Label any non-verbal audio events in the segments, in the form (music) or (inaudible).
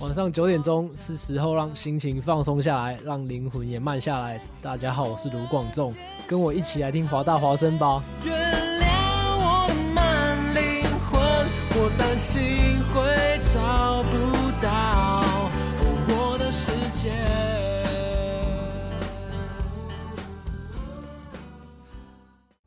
晚上九点钟是时候让心情放松下来，让灵魂也慢下来。大家好，我是卢广仲，跟我一起来听华大华声吧。原谅我们灵魂，我担心会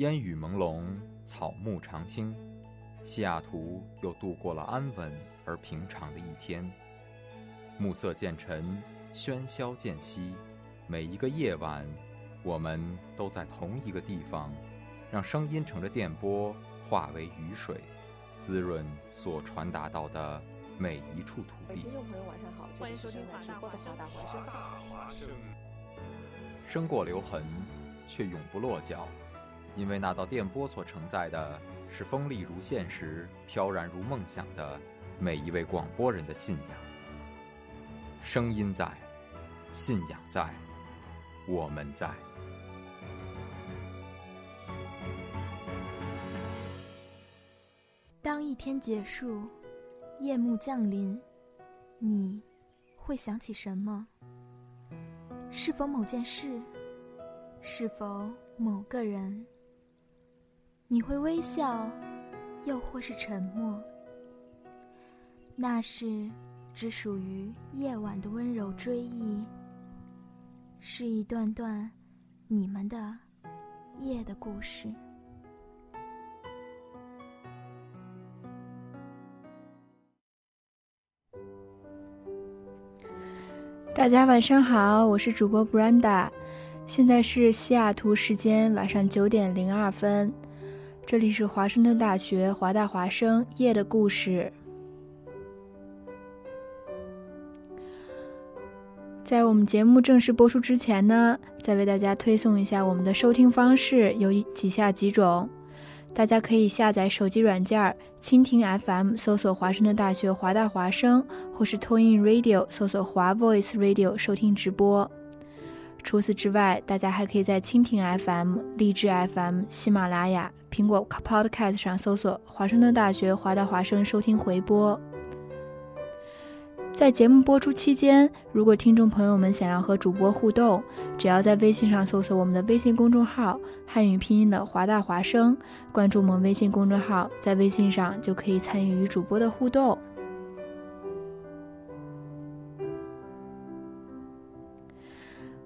烟雨朦胧，草木常青，西雅图又度过了安稳而平常的一天。暮色渐沉，喧嚣渐息，每一个夜晚，我们都在同一个地方，让声音乘着电波化为雨水，滋润所传达到的每一处土地。听众朋友，晚上好，欢迎收听直播的华大华声。生过留痕，却永不落脚。因为那道电波所承载的是锋利如现实、飘然如梦想的每一位广播人的信仰。声音在，信仰在，我们在。当一天结束，夜幕降临，你会想起什么？是否某件事？是否某个人？你会微笑，又或是沉默？那是只属于夜晚的温柔追忆，是一段段你们的夜的故事。大家晚上好，我是主播 Brenda，现在是西雅图时间晚上九点零二分。这里是华盛顿大学华大华生夜的故事。在我们节目正式播出之前呢，再为大家推送一下我们的收听方式，有以下几种：大家可以下载手机软件蜻蜓 FM，搜索华盛顿大学华大华生，或是 Toyin Radio，搜索华 Voice Radio 收听直播。除此之外，大家还可以在蜻蜓 FM、荔枝 FM、喜马拉雅、苹果 Podcast 上搜索“华盛顿大学华大华生”收听回播。在节目播出期间，如果听众朋友们想要和主播互动，只要在微信上搜索我们的微信公众号“汉语拼音的华大华生”，关注我们微信公众号，在微信上就可以参与与主播的互动。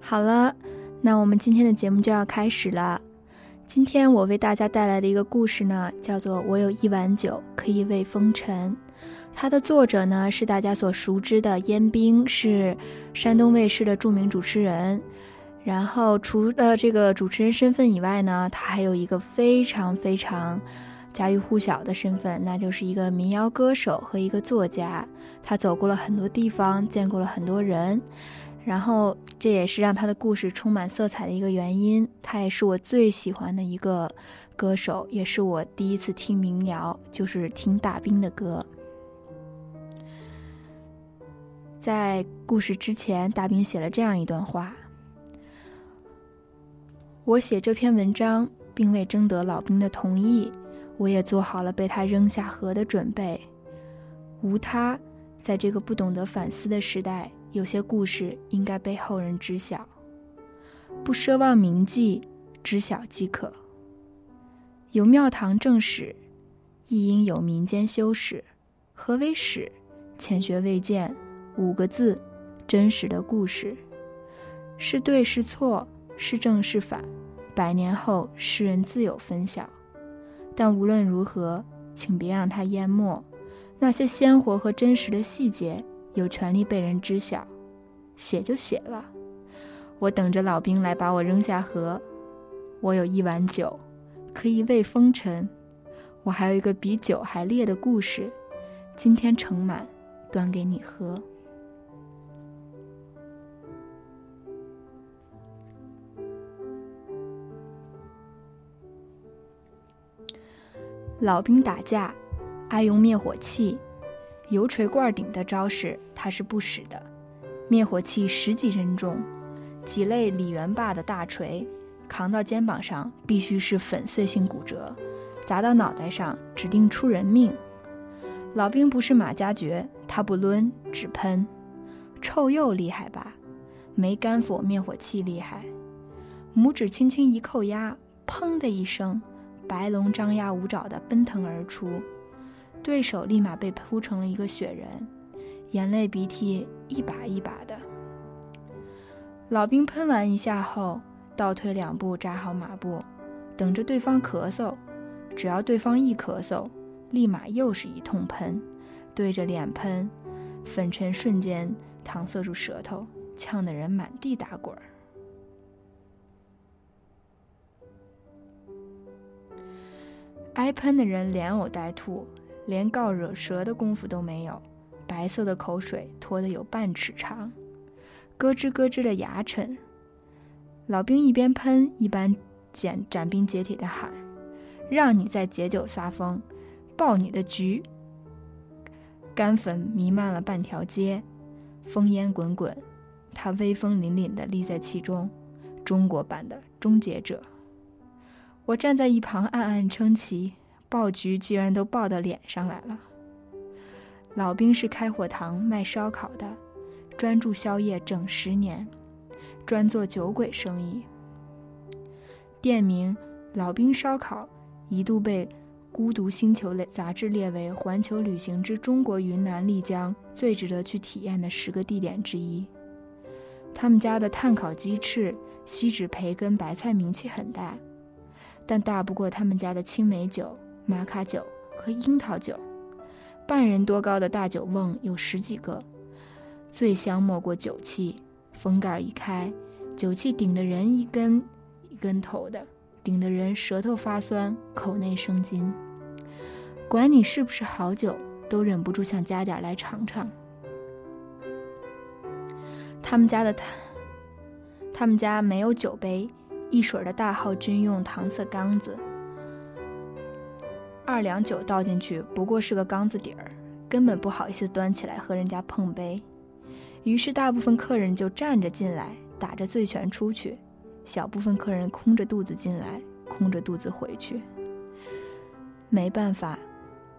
好了，那我们今天的节目就要开始了。今天我为大家带来的一个故事呢，叫做《我有一碗酒可以慰风尘》。它的作者呢是大家所熟知的燕兵，是山东卫视的著名主持人。然后除了这个主持人身份以外呢，他还有一个非常非常家喻户晓的身份，那就是一个民谣歌手和一个作家。他走过了很多地方，见过了很多人。然后，这也是让他的故事充满色彩的一个原因。他也是我最喜欢的一个歌手，也是我第一次听民谣，就是听大兵的歌。在故事之前，大兵写了这样一段话：我写这篇文章，并未征得老兵的同意，我也做好了被他扔下河的准备。无他，在这个不懂得反思的时代。有些故事应该被后人知晓，不奢望铭记，知晓即可。有庙堂正史，亦应有民间修史。何为史？浅学未见，五个字：真实的故事。是对是错，是正是反，百年后世人自有分晓。但无论如何，请别让它淹没那些鲜活和真实的细节。有权利被人知晓，写就写了。我等着老兵来把我扔下河。我有一碗酒，可以慰风尘。我还有一个比酒还烈的故事，今天盛满，端给你喝。老兵打架，爱用灭火器，油锤罐顶的招式他是不使的。灭火器十几吨重，几类李元霸的大锤，扛到肩膀上必须是粉碎性骨折，砸到脑袋上指定出人命。老兵不是马加爵，他不抡只喷，臭鼬厉害吧？没干火灭火器厉害。拇指轻轻一扣压，砰的一声。白龙张牙舞爪地奔腾而出，对手立马被扑成了一个雪人，眼泪鼻涕一把一把的。老兵喷完一下后，倒退两步扎好马步，等着对方咳嗽。只要对方一咳嗽，立马又是一通喷，对着脸喷，粉尘瞬间搪塞住舌头，呛得人满地打滚儿。挨喷的人连呕带吐，连告惹舌的功夫都没有，白色的口水拖得有半尺长，咯吱咯吱的牙碜。老兵一边喷一边斩斩钉截铁地喊：“让你在解酒撒疯，报你的局！”干粉弥漫了半条街，烽烟滚滚，他威风凛凛地立在其中，中国版的终结者。我站在一旁暗暗称奇，爆菊居然都爆到脸上来了。老兵是开火堂卖烧烤的，专注宵夜整十年，专做酒鬼生意。店名“老兵烧烤”一度被《孤独星球》类杂志列为环球旅行之中国云南丽江最值得去体验的十个地点之一。他们家的炭烤鸡翅、锡纸培根白菜名气很大。但大不过他们家的青梅酒、玛卡酒和樱桃酒，半人多高的大酒瓮有十几个，最香莫过酒气。封盖一开，酒气顶得人一根一根头的，顶得人舌头发酸，口内生津。管你是不是好酒，都忍不住想加点来尝尝。他们家的他，他们家没有酒杯。一水的大号军用搪塞缸子，二两酒倒进去不过是个缸子底儿，根本不好意思端起来和人家碰杯。于是大部分客人就站着进来，打着醉拳出去；小部分客人空着肚子进来，空着肚子回去。没办法，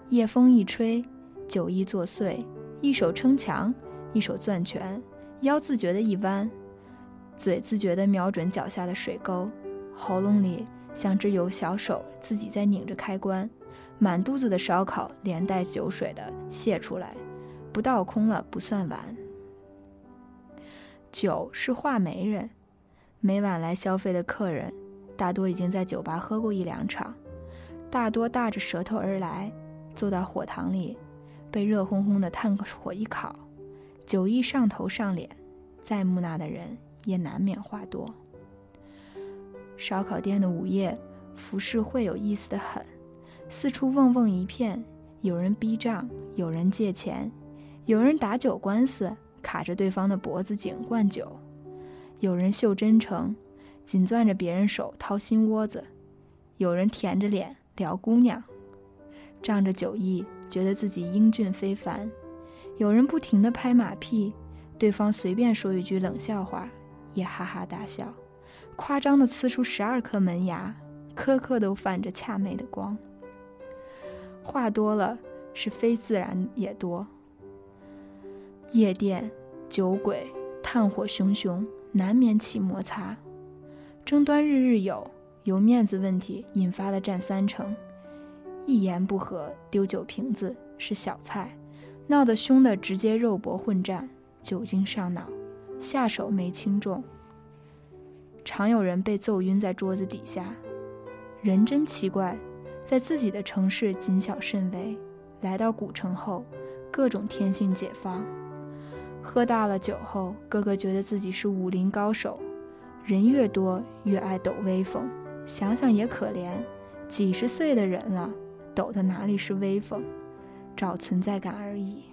夜风一吹，酒意作祟，一手撑墙，一手攥拳，腰自觉的一弯。嘴自觉地瞄准脚下的水沟，喉咙里像只有小手自己在拧着开关，满肚子的烧烤连带酒水的泄出来，不倒空了不算完。酒是话媒人，每晚来消费的客人，大多已经在酒吧喝过一两场，大多大着舌头而来，坐到火塘里，被热烘烘的炭火一烤，酒意上头上脸，再木讷的人。也难免话多。烧烤店的午夜服饰会有意思的很，四处嗡嗡一片，有人逼账，有人借钱，有人打酒官司，卡着对方的脖子颈灌酒，有人秀真诚，紧攥着别人手掏心窝子，有人舔着脸撩姑娘，仗着酒意觉得自己英俊非凡，有人不停地拍马屁，对方随便说一句冷笑话。也哈哈大笑，夸张的呲出十二颗门牙，颗颗都泛着恰美的光。话多了是非自然也多。夜店酒鬼炭火熊熊，难免起摩擦，争端日日有，由面子问题引发的占三成。一言不合丢酒瓶子是小菜，闹得凶的直接肉搏混战，酒精上脑。下手没轻重，常有人被揍晕在桌子底下。人真奇怪，在自己的城市谨小慎微，来到古城后，各种天性解放。喝大了酒后，个个觉得自己是武林高手。人越多，越爱抖威风。想想也可怜，几十岁的人了，抖的哪里是威风，找存在感而已。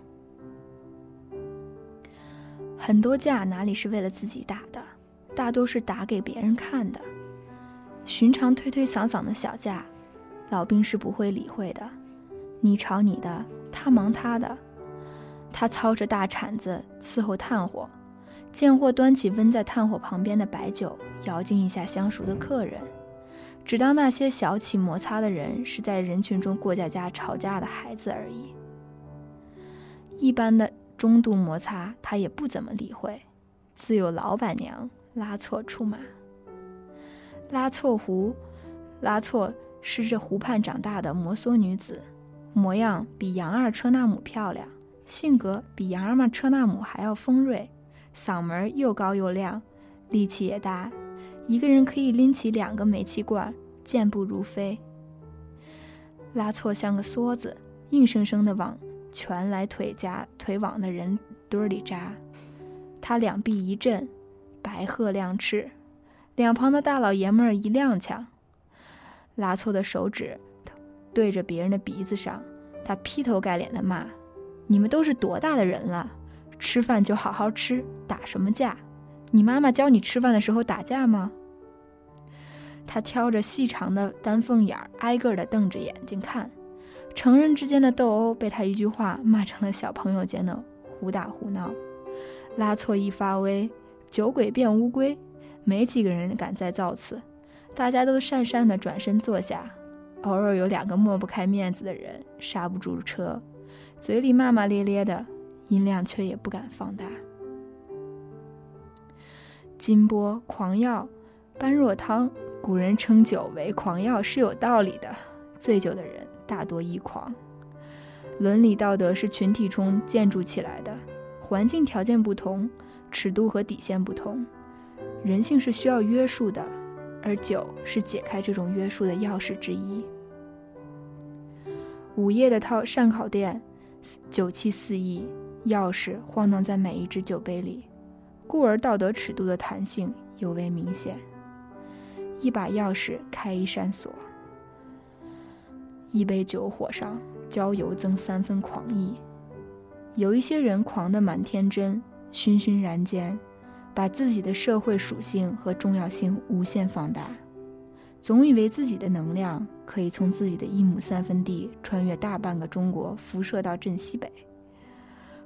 很多架哪里是为了自己打的，大多是打给别人看的。寻常推推搡搡的小架，老兵是不会理会的。你吵你的，他忙他的。他操着大铲子伺候炭火，见货端起温在炭火旁边的白酒，摇敬一下相熟的客人，只当那些小起摩擦的人是在人群中过家家吵架的孩子而已。一般的中度摩擦，他也不怎么理会，自有老板娘拉错出马。拉错湖，拉错是这湖畔长大的摩梭女子，模样比杨二车纳姆漂亮。性格比杨二妈车纳姆还要锋锐，嗓门又高又亮，力气也大，一个人可以拎起两个煤气罐，健步如飞。拉错像个梭子，硬生生的往拳来腿夹腿往的人堆里扎。他两臂一震，白鹤亮翅，两旁的大老爷们儿一踉跄。拉错的手指对着别人的鼻子上，他劈头盖脸的骂。你们都是多大的人了？吃饭就好好吃，打什么架？你妈妈教你吃饭的时候打架吗？他挑着细长的丹凤眼儿，挨个的瞪着眼睛看。成人之间的斗殴被他一句话骂成了小朋友间的胡打胡闹。拉错一发威，酒鬼变乌龟，没几个人敢再造次，大家都讪讪的转身坐下。偶尔有两个抹不开面子的人刹不住车。嘴里骂骂咧咧的，音量却也不敢放大。金波狂药，般若汤，古人称酒为狂药是有道理的。醉酒的人大多易狂。伦理道德是群体中建筑起来的，环境条件不同，尺度和底线不同，人性是需要约束的，而酒是解开这种约束的钥匙之一。午夜的套上烤店。酒气四溢，钥匙晃荡在每一只酒杯里，故而道德尺度的弹性尤为明显。一把钥匙开一扇锁，一杯酒火上浇油增三分狂意。有一些人狂得满天真，醺醺然间，把自己的社会属性和重要性无限放大。总以为自己的能量可以从自己的一亩三分地穿越大半个中国，辐射到镇西北，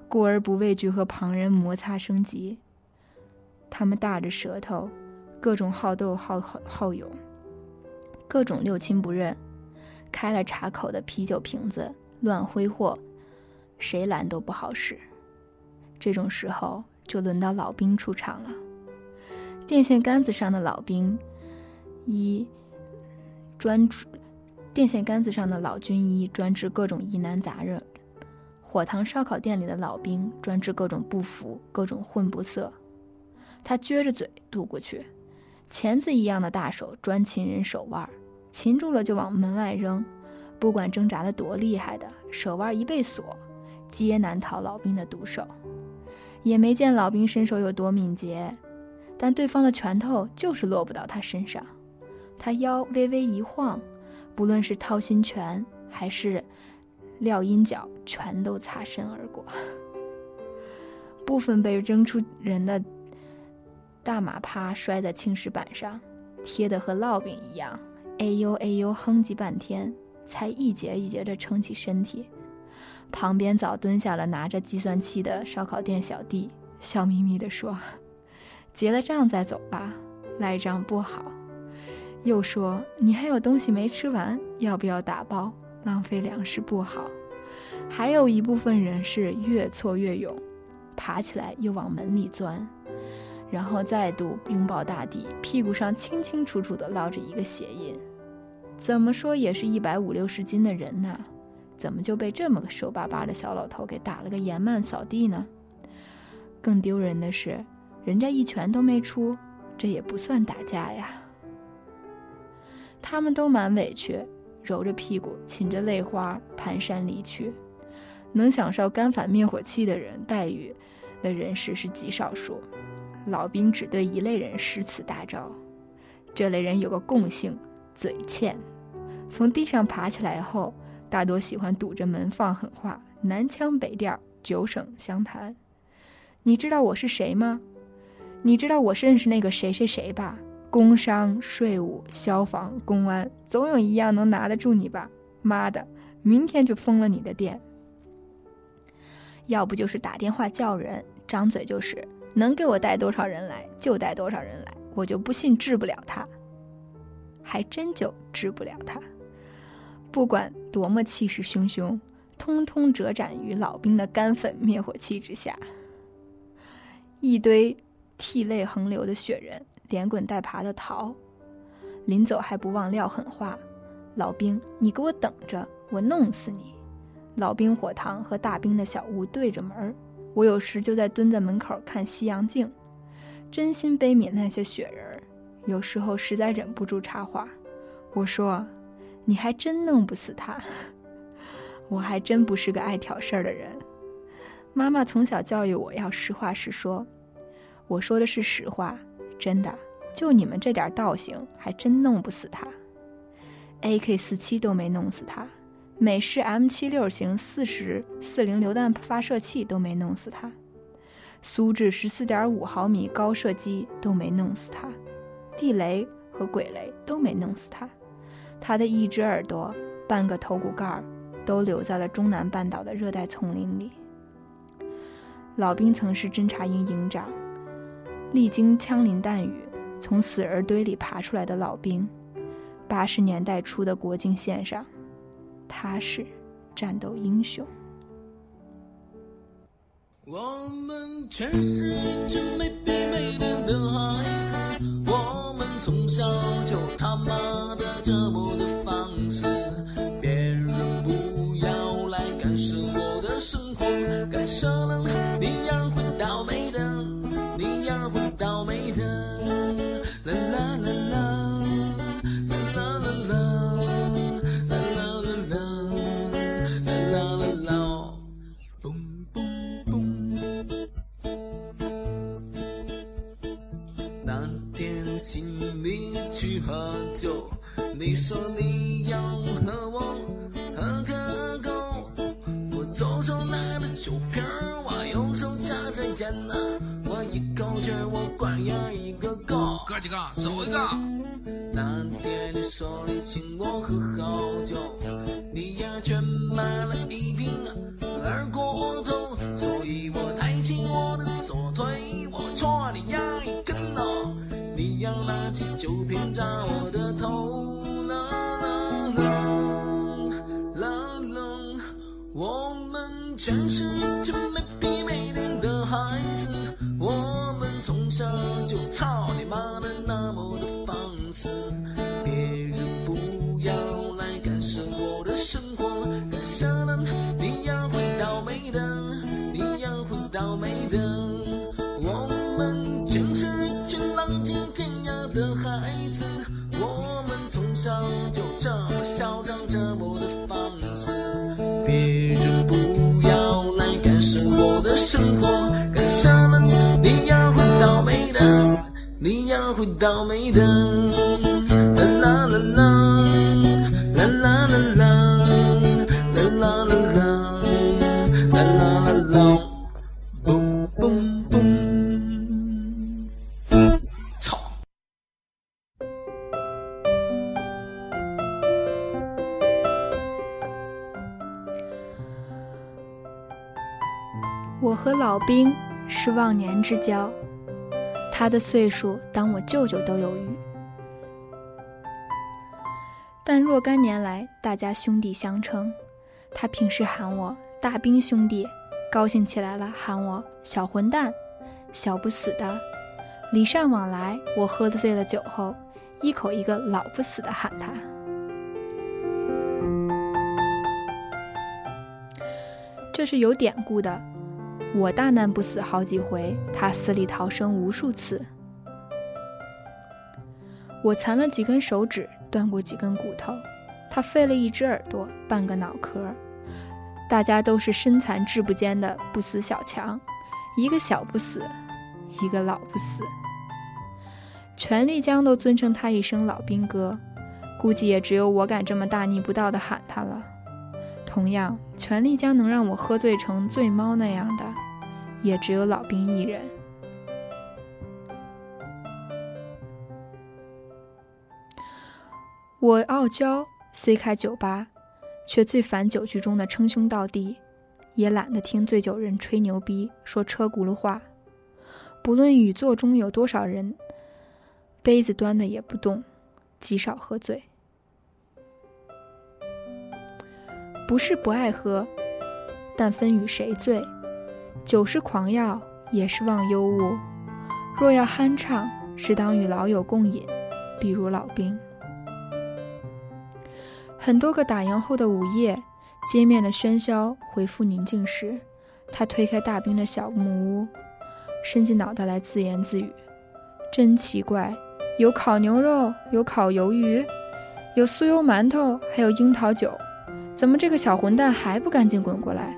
故而不畏惧和旁人摩擦升级。他们大着舌头，各种好斗好好勇，各种六亲不认，开了茶口的啤酒瓶子乱挥霍，谁拦都不好使。这种时候就轮到老兵出场了。电线杆子上的老兵，一。专注电线杆子上的老军医专治各种疑难杂症，火塘烧烤店里的老兵专治各种不服、各种混不色。他撅着嘴渡过去，钳子一样的大手专擒人手腕，擒住了就往门外扔，不管挣扎的多厉害的，手腕一被锁，皆难逃老兵的毒手。也没见老兵身手有多敏捷，但对方的拳头就是落不到他身上。他腰微微一晃，不论是掏心拳还是撂阴脚，全都擦身而过。(laughs) 部分被扔出人的大马趴摔在青石板上，贴得和烙饼一样。哎呦哎呦，哼唧半天，才一节一节地撑起身体。旁边早蹲下了拿着计算器的烧烤店小弟，笑眯眯地说：“结了账再走吧，赖账不好。”又说：“你还有东西没吃完，要不要打包？浪费粮食不好。”还有一部分人是越挫越勇，爬起来又往门里钻，然后再度拥抱大地，屁股上清清楚楚地烙着一个血印。怎么说也是一百五六十斤的人呐，怎么就被这么个瘦巴巴的小老头给打了个颜面扫地呢？更丢人的是，人家一拳都没出，这也不算打架呀。他们都蛮委屈，揉着屁股，噙着泪花，蹒跚离去。能享受干反灭火器的人待遇的人士是极少数。老兵只对一类人施此大招，这类人有个共性：嘴欠。从地上爬起来后，大多喜欢堵着门放狠话，南腔北调，九省相谈。你知道我是谁吗？你知道我认识那个谁谁谁吧？工商、税务、消防、公安，总有一样能拿得住你吧？妈的，明天就封了你的店。要不就是打电话叫人，张嘴就是能给我带多少人来就带多少人来，我就不信治不了他。还真就治不了他。不管多么气势汹汹，通通折斩于老兵的干粉灭火器之下。一堆涕泪横流的雪人，连滚带爬的逃，临走还不忘撂狠话：“老兵，你给我等着，我弄死你！”老兵火堂和大兵的小屋对着门，我有时就在蹲在门口看西洋镜，真心悲悯那些雪人。有时候实在忍不住插话，我说：“你还真弄不死他，(laughs) 我还真不是个爱挑事儿的人。”妈妈从小教育我要实话实说，我说的是实话，真的，就你们这点道行，还真弄不死他。AK 四七都没弄死他，美式 M 七六型四十四零榴弹发射器都没弄死他，苏制十四点五毫米高射机都没弄死他。地雷和鬼雷都没弄死他，他的一只耳朵、半个头骨盖儿都留在了中南半岛的热带丛林里。老兵曾是侦察营营长，历经枪林弹雨，从死人堆里爬出来的老兵。八十年代初的国境线上，他是战斗英雄。我们全是一群没鼻没脸的孩子，就他妈的这么的说你要和我喝个够。我左手拿着酒瓶儿，我右手夹着烟呐、我一口气儿我灌呀一个够。哥几个，走一个。那天你说你请我喝好酒，你呀却买了一瓶二锅头，所以我抬起我的左腿，我戳你呀一根哦，你要拿起酒瓶砸我的头，我们全是一群没皮没脸的孩子，我们从小就操你妈的那么多会倒霉的。啦啦啦啦，啦啦啦啦，啦啦啦啦，啦啦啦啦，嘣嘣嘣，操！我和老兵是忘年之交，他的岁数当我舅舅都有余。但若干年来，大家兄弟相称，他平时喊我“大兵兄弟”，高兴起来了喊我“小混蛋”，小不死的。礼尚往来，我喝醉了酒后，一口一个“老不死的”喊他。这是有典故的。我大难不死好几回，他死里逃生无数次。我残了几根手指，断过几根骨头，他废了一只耳朵，半个脑壳。大家都是身残志不坚的不死小强，一个小不死，一个老不死。全丽江都尊称他一声老兵哥，估计也只有我敢这么大逆不道的喊他了。同样，全丽江能让我喝醉成醉猫那样的，也只有老兵一人。我傲娇，虽开酒吧，却最烦酒局中的称兄道弟，也懒得听醉酒人吹牛逼、说车轱辘话。不论语座中有多少人，杯子端的也不动，极少喝醉。不是不爱喝，但分与谁醉。酒是狂药，也是忘忧物。若要酣畅，适当与老友共饮，比如老兵。很多个打烊后的午夜，街面的喧嚣恢复宁静时，他推开大兵的小木屋，伸进脑袋来自言自语：“真奇怪，有烤牛肉，有烤鱿鱼，有酥油馒头，还有樱桃酒，怎么这个小混蛋还不赶紧滚过来？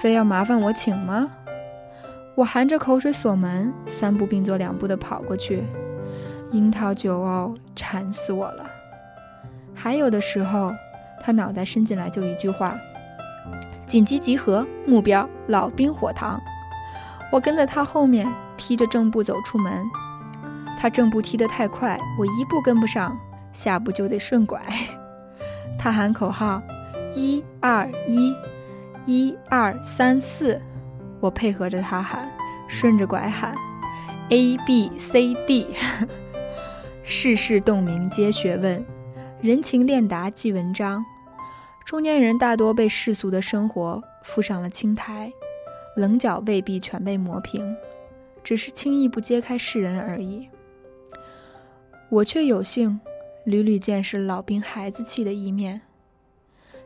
非要麻烦我请吗？”我含着口水锁门，三步并作两步地跑过去。樱桃酒哦，馋死我了。还有的时候，他脑袋伸进来就一句话：“紧急集合，目标老兵火塘。”我跟在他后面，踢着正步走出门。他正步踢得太快，我一步跟不上，下步就得顺拐。(laughs) 他喊口号：“一二一，一二三四。”我配合着他喊，顺着拐喊：“A B C D。(laughs) ”世事洞明皆学问。人情练达即文章，中年人大多被世俗的生活附上了青苔，棱角未必全被磨平，只是轻易不揭开世人而已。我却有幸屡屡见识老兵孩子气的一面。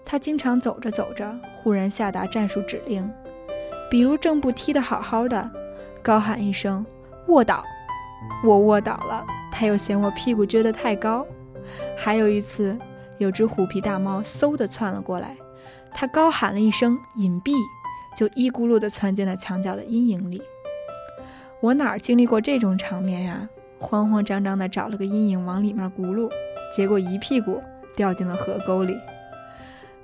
他经常走着走着，忽然下达战术指令，比如正步踢得好好的，高喊一声“卧倒”，我卧倒了，他又嫌我屁股撅得太高。还有一次，有只虎皮大猫嗖地窜了过来，它高喊了一声“隐蔽”，就一咕噜地窜进了墙角的阴影里。我哪儿经历过这种场面呀？慌慌张张地找了个阴影往里面咕噜，结果一屁股掉进了河沟里。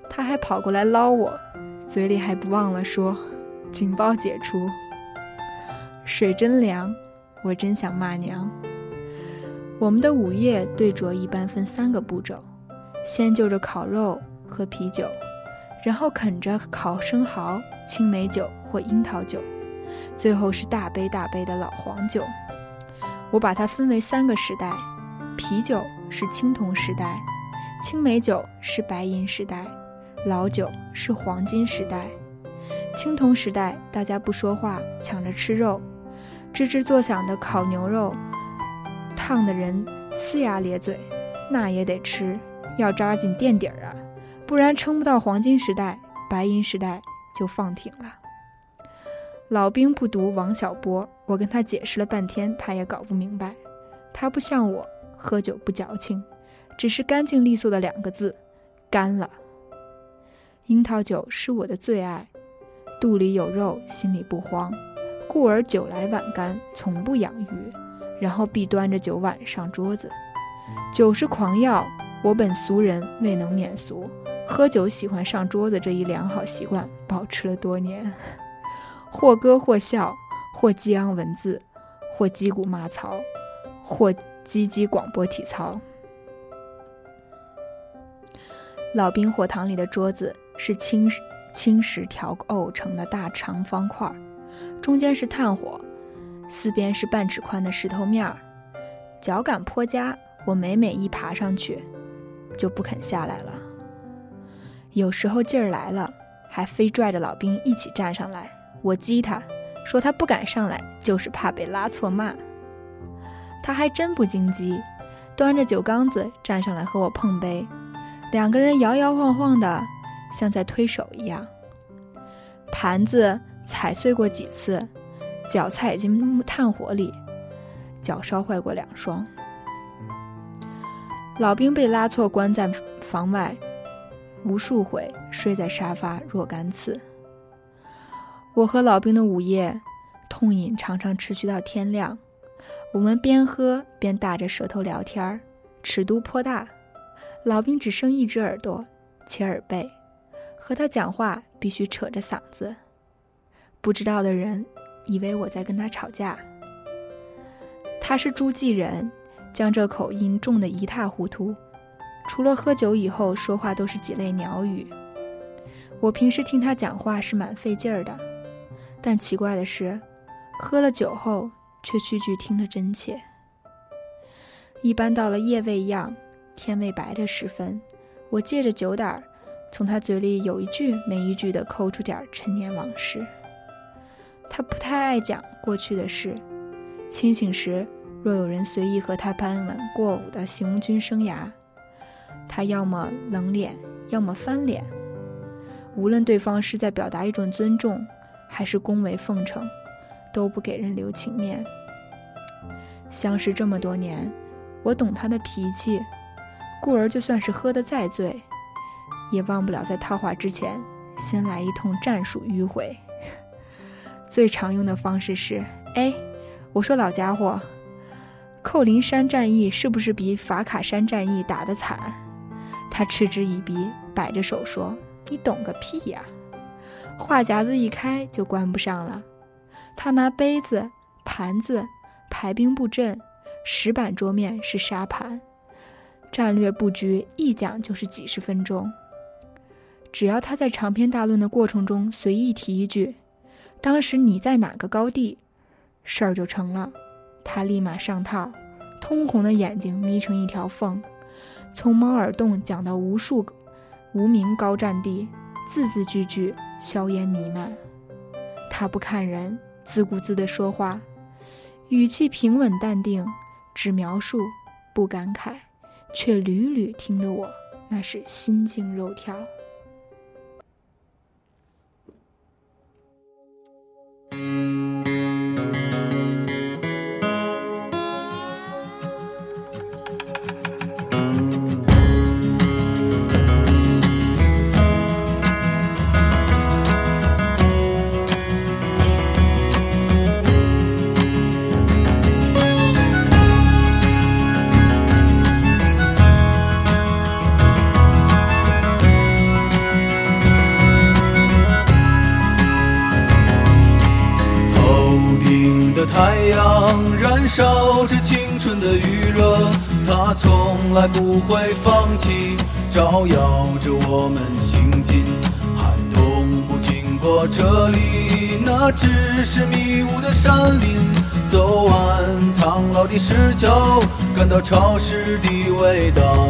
他还跑过来捞我，嘴里还不忘了说：“警报解除。”水真凉，我真想骂娘。我们的午夜对酌一般分三个步骤：先就着烤肉喝啤酒，然后啃着烤生蚝、青梅酒或樱桃酒，最后是大杯大杯的老黄酒。我把它分为三个时代：啤酒是青铜时代，青梅酒是白银时代，老酒是黄金时代。青铜时代，大家不说话，抢着吃肉，吱吱作响的烤牛肉。烫的人呲牙咧嘴，那也得吃，要扎紧垫底儿啊，不然撑不到黄金时代、白银时代就放挺了。老兵不读王小波，我跟他解释了半天，他也搞不明白。他不像我，喝酒不矫情，只是干净利索的两个字：干了。樱桃酒是我的最爱，肚里有肉，心里不慌，故而酒来碗干，从不养鱼。然后必端着酒碗上桌子，酒是狂药，我本俗人未能免俗，喝酒喜欢上桌子这一良好习惯保持了多年，(laughs) 或歌或笑，或激昂文字，或击鼓骂曹，或唧唧广播体操。老兵火塘里的桌子是青青石条构成的大长方块，中间是炭火。四边是半尺宽的石头面儿，脚感颇佳。我每每一爬上去，就不肯下来了。有时候劲儿来了，还非拽着老兵一起站上来。我激他，说他不敢上来，就是怕被拉错骂。他还真不惊激，端着酒缸子站上来和我碰杯，两个人摇摇晃晃的，像在推手一样。盘子踩碎过几次。脚踩进炭火里，脚烧坏过两双。老兵被拉错关在房外，无数回睡在沙发若干次。我和老兵的午夜痛饮常常持续到天亮，我们边喝边大着舌头聊天儿，尺度颇大。老兵只剩一只耳朵，且耳背，和他讲话必须扯着嗓子。不知道的人。以为我在跟他吵架。他是诸暨人，江浙口音重得一塌糊涂，除了喝酒以后说话都是几类鸟语。我平时听他讲话是蛮费劲儿的，但奇怪的是，喝了酒后却句句听得真切。一般到了夜未央、天未白的时分，我借着酒胆儿，从他嘴里有一句没一句地抠出点陈年往事。他不太爱讲过去的事，清醒时若有人随意和他攀吻过午的行军生涯，他要么冷脸，要么翻脸。无论对方是在表达一种尊重，还是恭维奉承，都不给人留情面。相识这么多年，我懂他的脾气，故而就算是喝得再醉，也忘不了在套话之前先来一通战术迂回。最常用的方式是：“哎，我说老家伙，寇林山战役是不是比法卡山战役打得惨？”他嗤之以鼻，摆着手说。你懂个屁呀！话匣子一开就关不上了。他拿杯子、盘子排兵布阵，石板桌面是沙盘，战略布局一讲就是几十分钟。只要他在长篇大论的过程中随意提一句“当时你在哪个高地”，事儿就成了。他立马上套，通红的眼睛眯成一条缝，从猫耳洞讲到无数个。无名高战地，字字句句硝烟弥漫。他不看人，自顾自地说话，语气平稳淡定，只描述不感慨，却屡屡听得我那是心惊肉跳。Música 太阳燃烧着青春的余热，它从来不会放弃，照耀着我们行进。寒冬不经过这里，那只是迷雾的山林。走完苍老的石桥，感到潮湿的味道。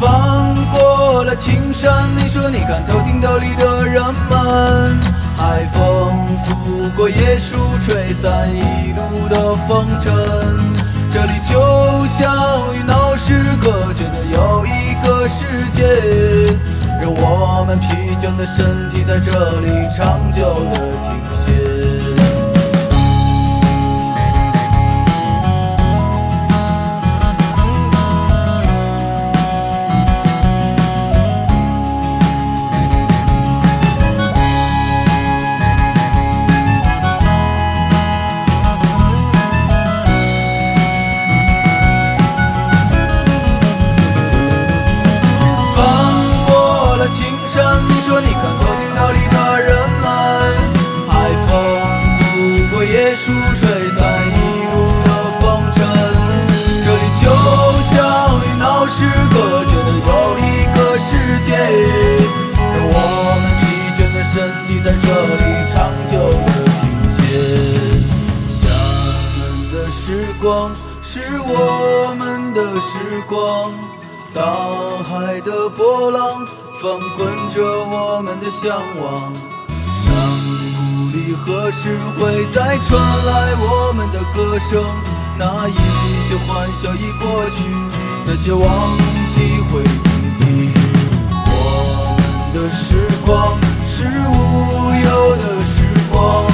翻过了青山，你说你看头顶斗笠的人们。海风拂过椰树，吹散一路的风尘。这里就像与闹市隔绝的又一个世界，让我们疲倦的身体在这里长久的停歇。这里长久的停歇，厦门的时光是我们的时光，大海的波浪翻滚着我们的向往。山谷里何时会再传来我们的歌声？那一些欢笑已过去，那些往昔会铭记我们的时光。是无忧的时光，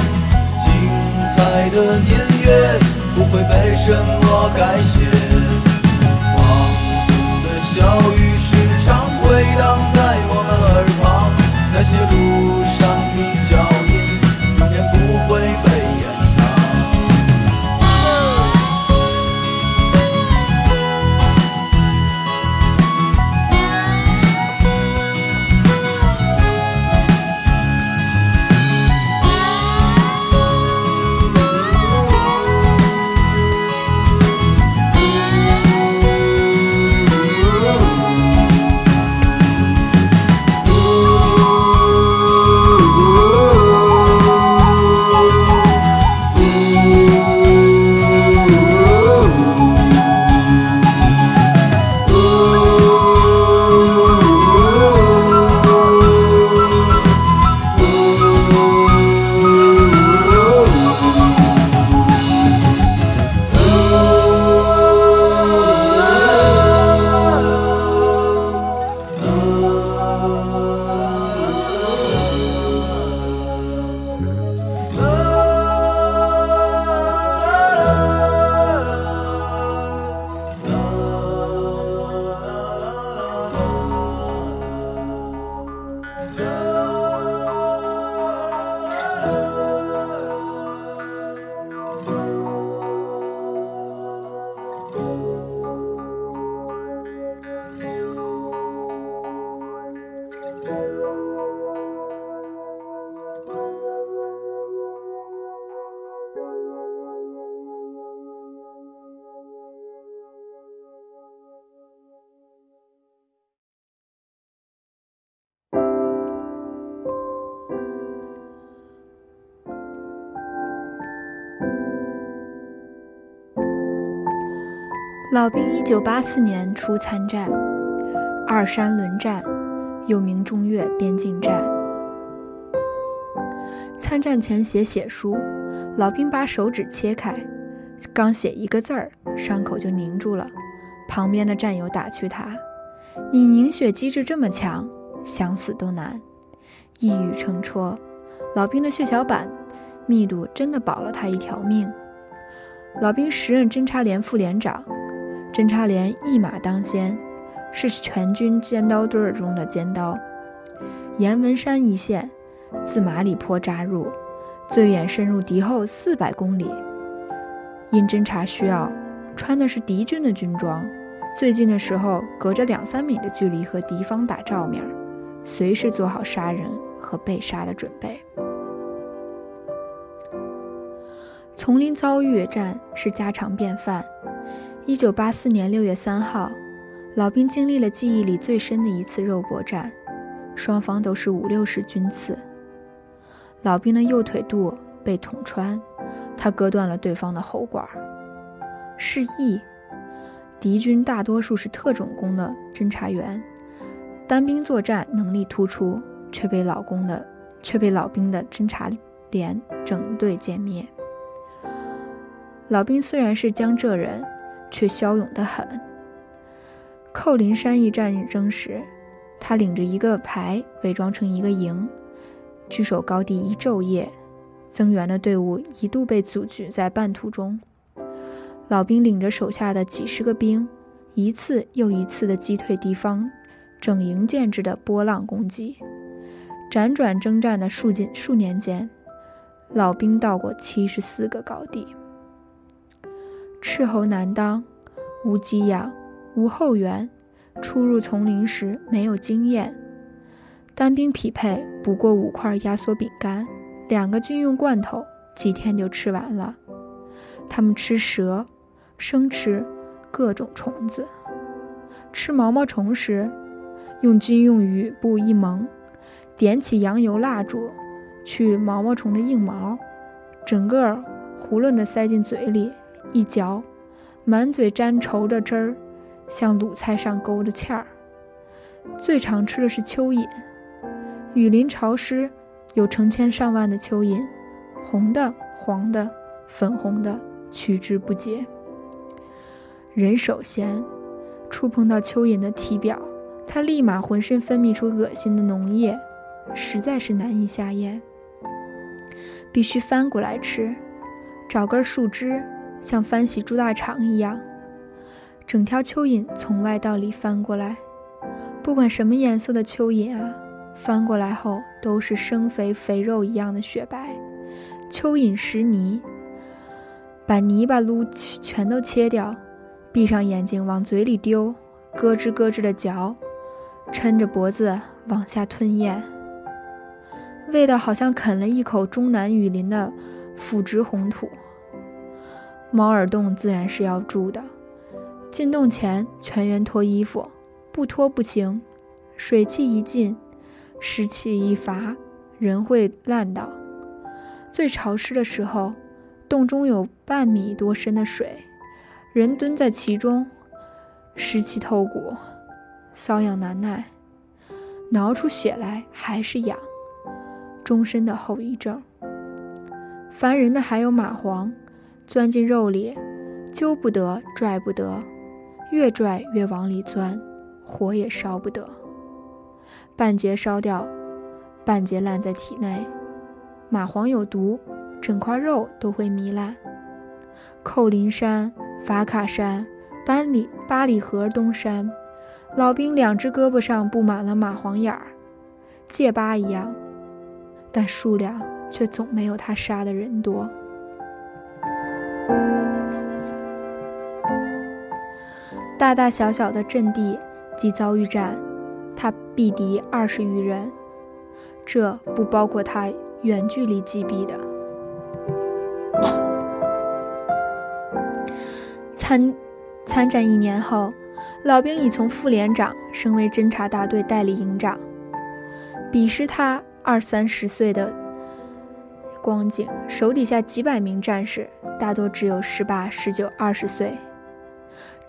精彩的年月不会被什么改写。放纵的笑语时常回荡在我们耳旁。那些路老兵一九八四年初参战，二山轮战，又名中越边境战。参战前写血书，老兵把手指切开，刚写一个字儿，伤口就凝住了。旁边的战友打趣他：“你凝血机制这么强，想死都难。”一语成戳，老兵的血小板密度真的保了他一条命。老兵时任侦察连副连长，侦察连一马当先，是全军尖刀队中的尖刀。阎文山一线，自马里坡扎入，最远深入敌后四百公里。因侦察需要，穿的是敌军的军装。最近的时候，隔着两三米的距离和敌方打照面，随时做好杀人和被杀的准备。丛林遭遇战是家常便饭。一九八四年六月三号，老兵经历了记忆里最深的一次肉搏战，双方都是五六十军刺。老兵的右腿肚被捅穿，他割断了对方的喉管。示意。敌军大多数是特种工的侦察员，单兵作战能力突出，却被老公的却被老兵的侦察连整队歼灭。老兵虽然是江浙人，却骁勇得很。寇林山一战争时，他领着一个排伪装成一个营，据守高地一昼夜，增援的队伍一度被阻拒在半途中。老兵领着手下的几十个兵，一次又一次地击退敌方整营建制的波浪攻击。辗转征战的数近数年间，老兵到过七十四个高地。斥候难当，无给养，无后援，出入丛林时没有经验。单兵匹配不过五块压缩饼干，两个军用罐头，几天就吃完了。他们吃蛇。生吃各种虫子，吃毛毛虫时，用军用雨布一蒙，点起羊油蜡烛，去毛毛虫的硬毛，整个囫囵的塞进嘴里，一嚼，满嘴沾稠的汁儿，像卤菜上勾的芡儿。最常吃的是蚯蚓，雨林潮湿，有成千上万的蚯蚓，红的、黄的、粉红的，取之不竭。人手咸，触碰到蚯蚓的体表，它立马浑身分泌出恶心的脓液，实在是难以下咽。必须翻过来吃，找根树枝，像翻洗猪大肠一样，整条蚯蚓从外到里翻过来。不管什么颜色的蚯蚓啊，翻过来后都是生肥肥肉一样的雪白。蚯蚓食泥，把泥巴撸全都切掉。闭上眼睛，往嘴里丢，咯吱咯吱的嚼，抻着脖子往下吞咽，味道好像啃了一口中南雨林的腐殖红土。猫耳洞自然是要住的，进洞前全员脱衣服，不脱不行。水汽一进，湿气一发，人会烂倒。最潮湿的时候，洞中有半米多深的水。人蹲在其中，湿气透骨，瘙痒难耐，挠出血来还是痒，终身的后遗症。烦人的还有蚂蟥，钻进肉里，揪不得，拽不得，越拽越往里钻，火也烧不得，半截烧掉，半截烂在体内。蚂蟥有毒，整块肉都会糜烂。寇林山。法卡山、班里巴里河东山，老兵两只胳膊上布满了蚂蟥眼儿，戒疤一样，但数量却总没有他杀的人多。大大小小的阵地及遭遇战，他毙敌二十余人，这不包括他远距离击毙的。参参战一年后，老兵已从副连长升为侦察大队代理营长。彼时他二三十岁的光景，手底下几百名战士，大多只有十八、十九、二十岁。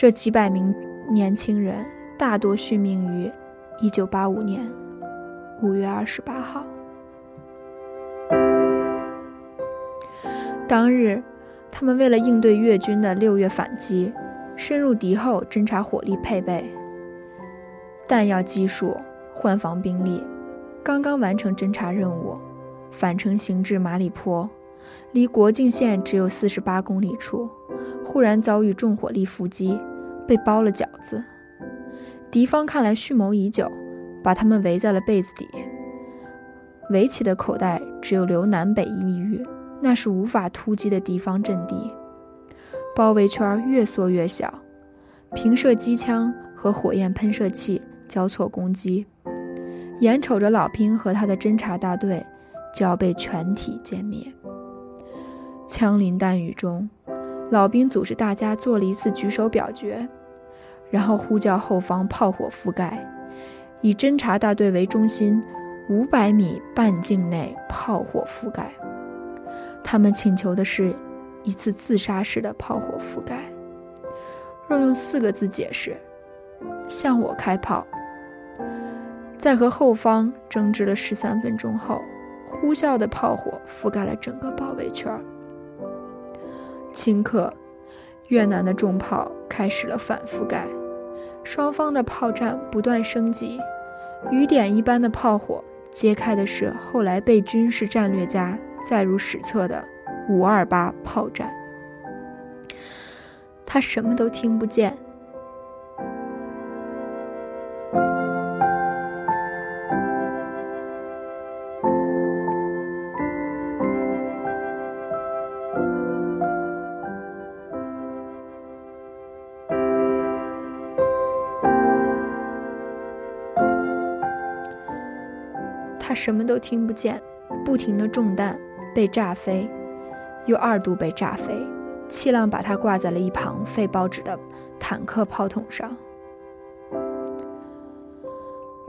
这几百名年轻人大多殉命于1985年5月28号。当日，他们为了应对越军的六月反击，深入敌后侦察火力配备、弹药技术、换防兵力，刚刚完成侦察任务，返程行至马里坡，离国境线只有四十八公里处，忽然遭遇重火力伏击，被包了饺子。敌方看来蓄谋已久，把他们围在了被子底，围起的口袋只有留南北一隅。那是无法突击的敌方阵地，包围圈越缩越小，平射机枪和火焰喷射器交错攻击，眼瞅着老兵和他的侦察大队就要被全体歼灭。枪林弹雨中，老兵组织大家做了一次举手表决，然后呼叫后方炮火覆盖，以侦察大队为中心，五百米半径内炮火覆盖。他们请求的是一次自杀式的炮火覆盖。若用四个字解释：向我开炮。在和后方争执了十三分钟后，呼啸的炮火覆盖了整个包围圈。顷刻，越南的重炮开始了反覆盖，双方的炮战不断升级。雨点一般的炮火揭开的是后来被军事战略家。载入史册的五二八炮战，他什么都听不见。什么都听不见，不停的中弹。被炸飞，又二度被炸飞，气浪把他挂在了一旁废报纸的坦克炮筒上。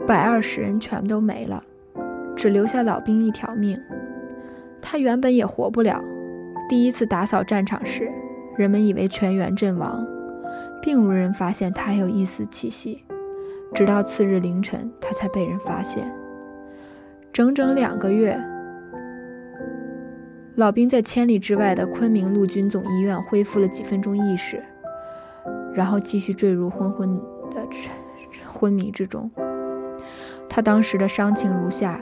百二十人全都没了，只留下老兵一条命。他原本也活不了。第一次打扫战场时，人们以为全员阵亡，并无人发现他还有一丝气息。直到次日凌晨，他才被人发现。整整两个月。老兵在千里之外的昆明陆军总医院恢复了几分钟意识，然后继续坠入昏昏的昏迷之中。他当时的伤情如下：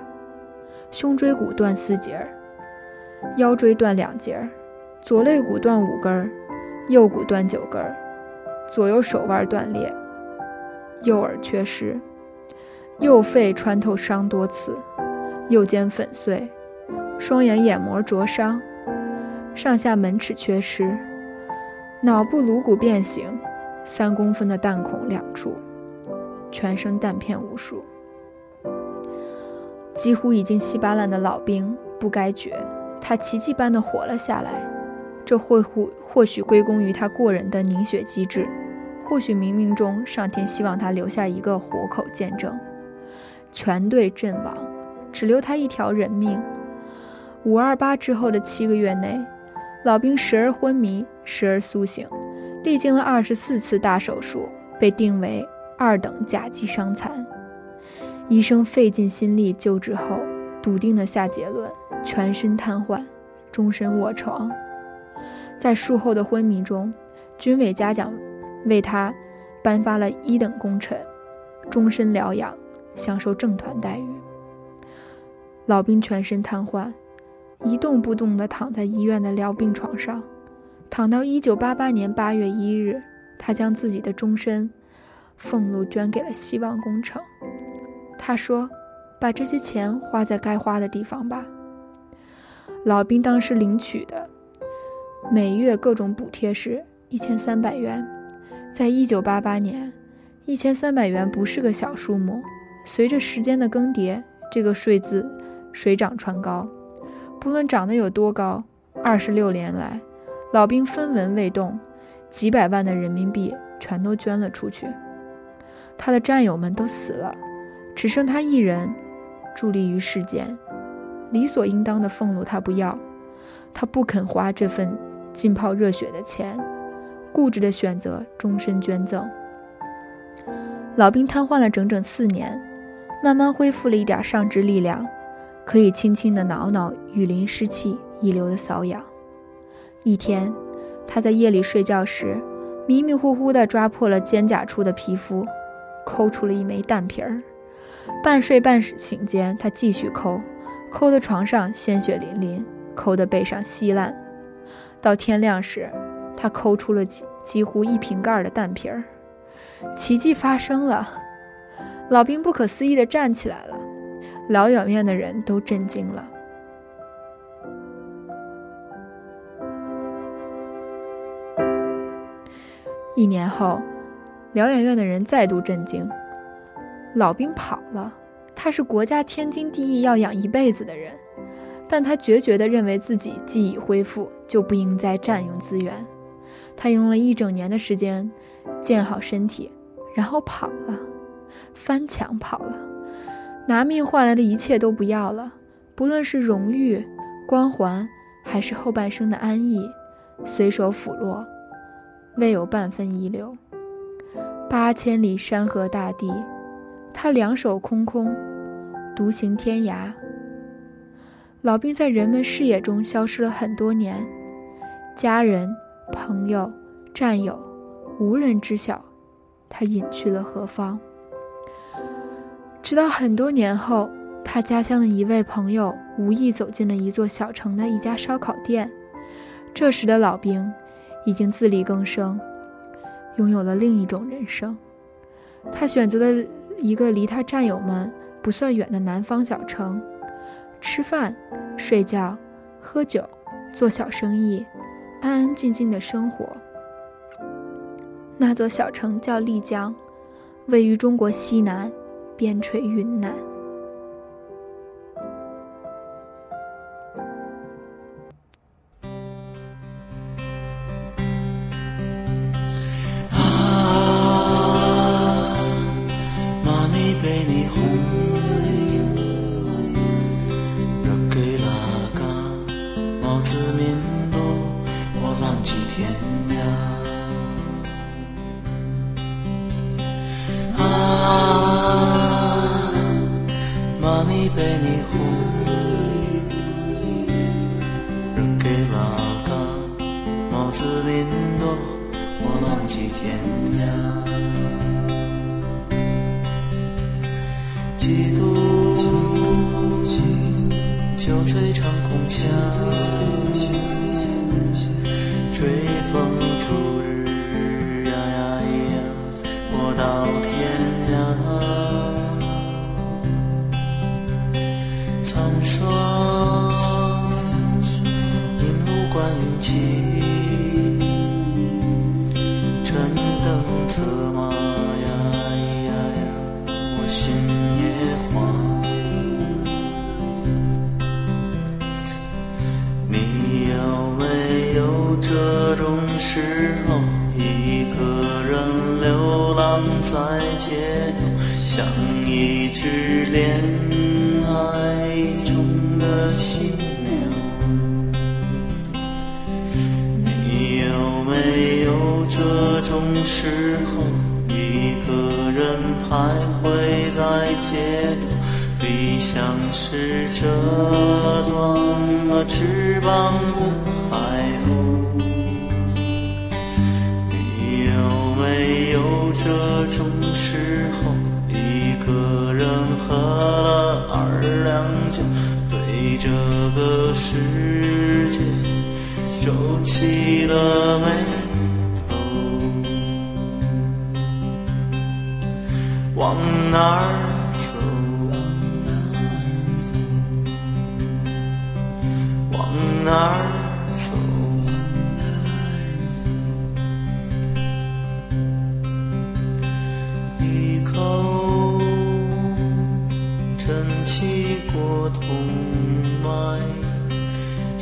胸椎骨断四节，腰椎断两节，左肋骨断五根，右骨断九根，左右手腕断裂，右耳缺失，右肺穿透伤多次，右肩粉碎。双眼眼膜灼伤，上下门齿缺失，脑部颅骨变形，三公分的弹孔两处，全身弹片无数。几乎已经稀巴烂的老兵不该绝，他奇迹般的活了下来。这或或或许归功于他过人的凝血机制，或许冥冥中上天希望他留下一个活口见证。全队阵亡，只留他一条人命。五二八之后的七个月内，老兵时而昏迷，时而苏醒，历经了二十四次大手术，被定为二等甲级伤残。医生费尽心力救治后，笃定的下结论：全身瘫痪，终身卧床。在术后的昏迷中，军委嘉奖为他颁发了一等功臣，终身疗养，享受正团待遇。老兵全身瘫痪。一动不动地躺在医院的疗病床上，躺到一九八八年八月一日，他将自己的终身俸禄捐给了希望工程。他说：“把这些钱花在该花的地方吧。”老兵当时领取的每月各种补贴是一千三百元，在一九八八年，一千三百元不是个小数目。随着时间的更迭，这个税字水涨船高。不论长得有多高，二十六年来，老兵分文未动，几百万的人民币全都捐了出去。他的战友们都死了，只剩他一人，伫立于世间。理所应当的俸禄他不要，他不肯花这份浸泡热血的钱，固执的选择终身捐赠。老兵瘫痪了整整四年，慢慢恢复了一点上肢力量，可以轻轻地挠挠雨淋湿气遗留的瘙痒。一天，他在夜里睡觉时，迷迷糊糊地抓破了肩胛处的皮肤，抠出了一枚蛋皮儿。半睡半醒间，他继续抠，抠的床上鲜血淋淋，抠的背上稀烂。到天亮时，他抠出了几几乎一瓶盖的蛋皮儿。奇迹发生了，老兵不可思议地站起来了，疗养院的人都震惊了。一年后，疗养院的人再度震惊，老兵跑了。他是国家天经地义要养一辈子的人，但他决绝地认为自己既已恢复，就不应再占用资源。他用了一整年的时间建好身体，然后跑了，翻墙跑了，拿命换来的一切都不要了，不论是荣誉、光环，还是后半生的安逸，随手抚落，未有半分遗留。八千里山河大地，他两手空空，独行天涯。老兵在人们视野中消失了很多年，家人。朋友、战友，无人知晓，他隐去了何方。直到很多年后，他家乡的一位朋友无意走进了一座小城的一家烧烤店。这时的老兵已经自力更生，拥有了另一种人生。他选择了一个离他战友们不算远的南方小城，吃饭、睡觉、喝酒、做小生意。安安静静的生活。那座小城叫丽江，位于中国西南，边陲云南。啊妈咪贝利红给你红日给了大帽子临朵我浪迹天涯几度酒醉长空下。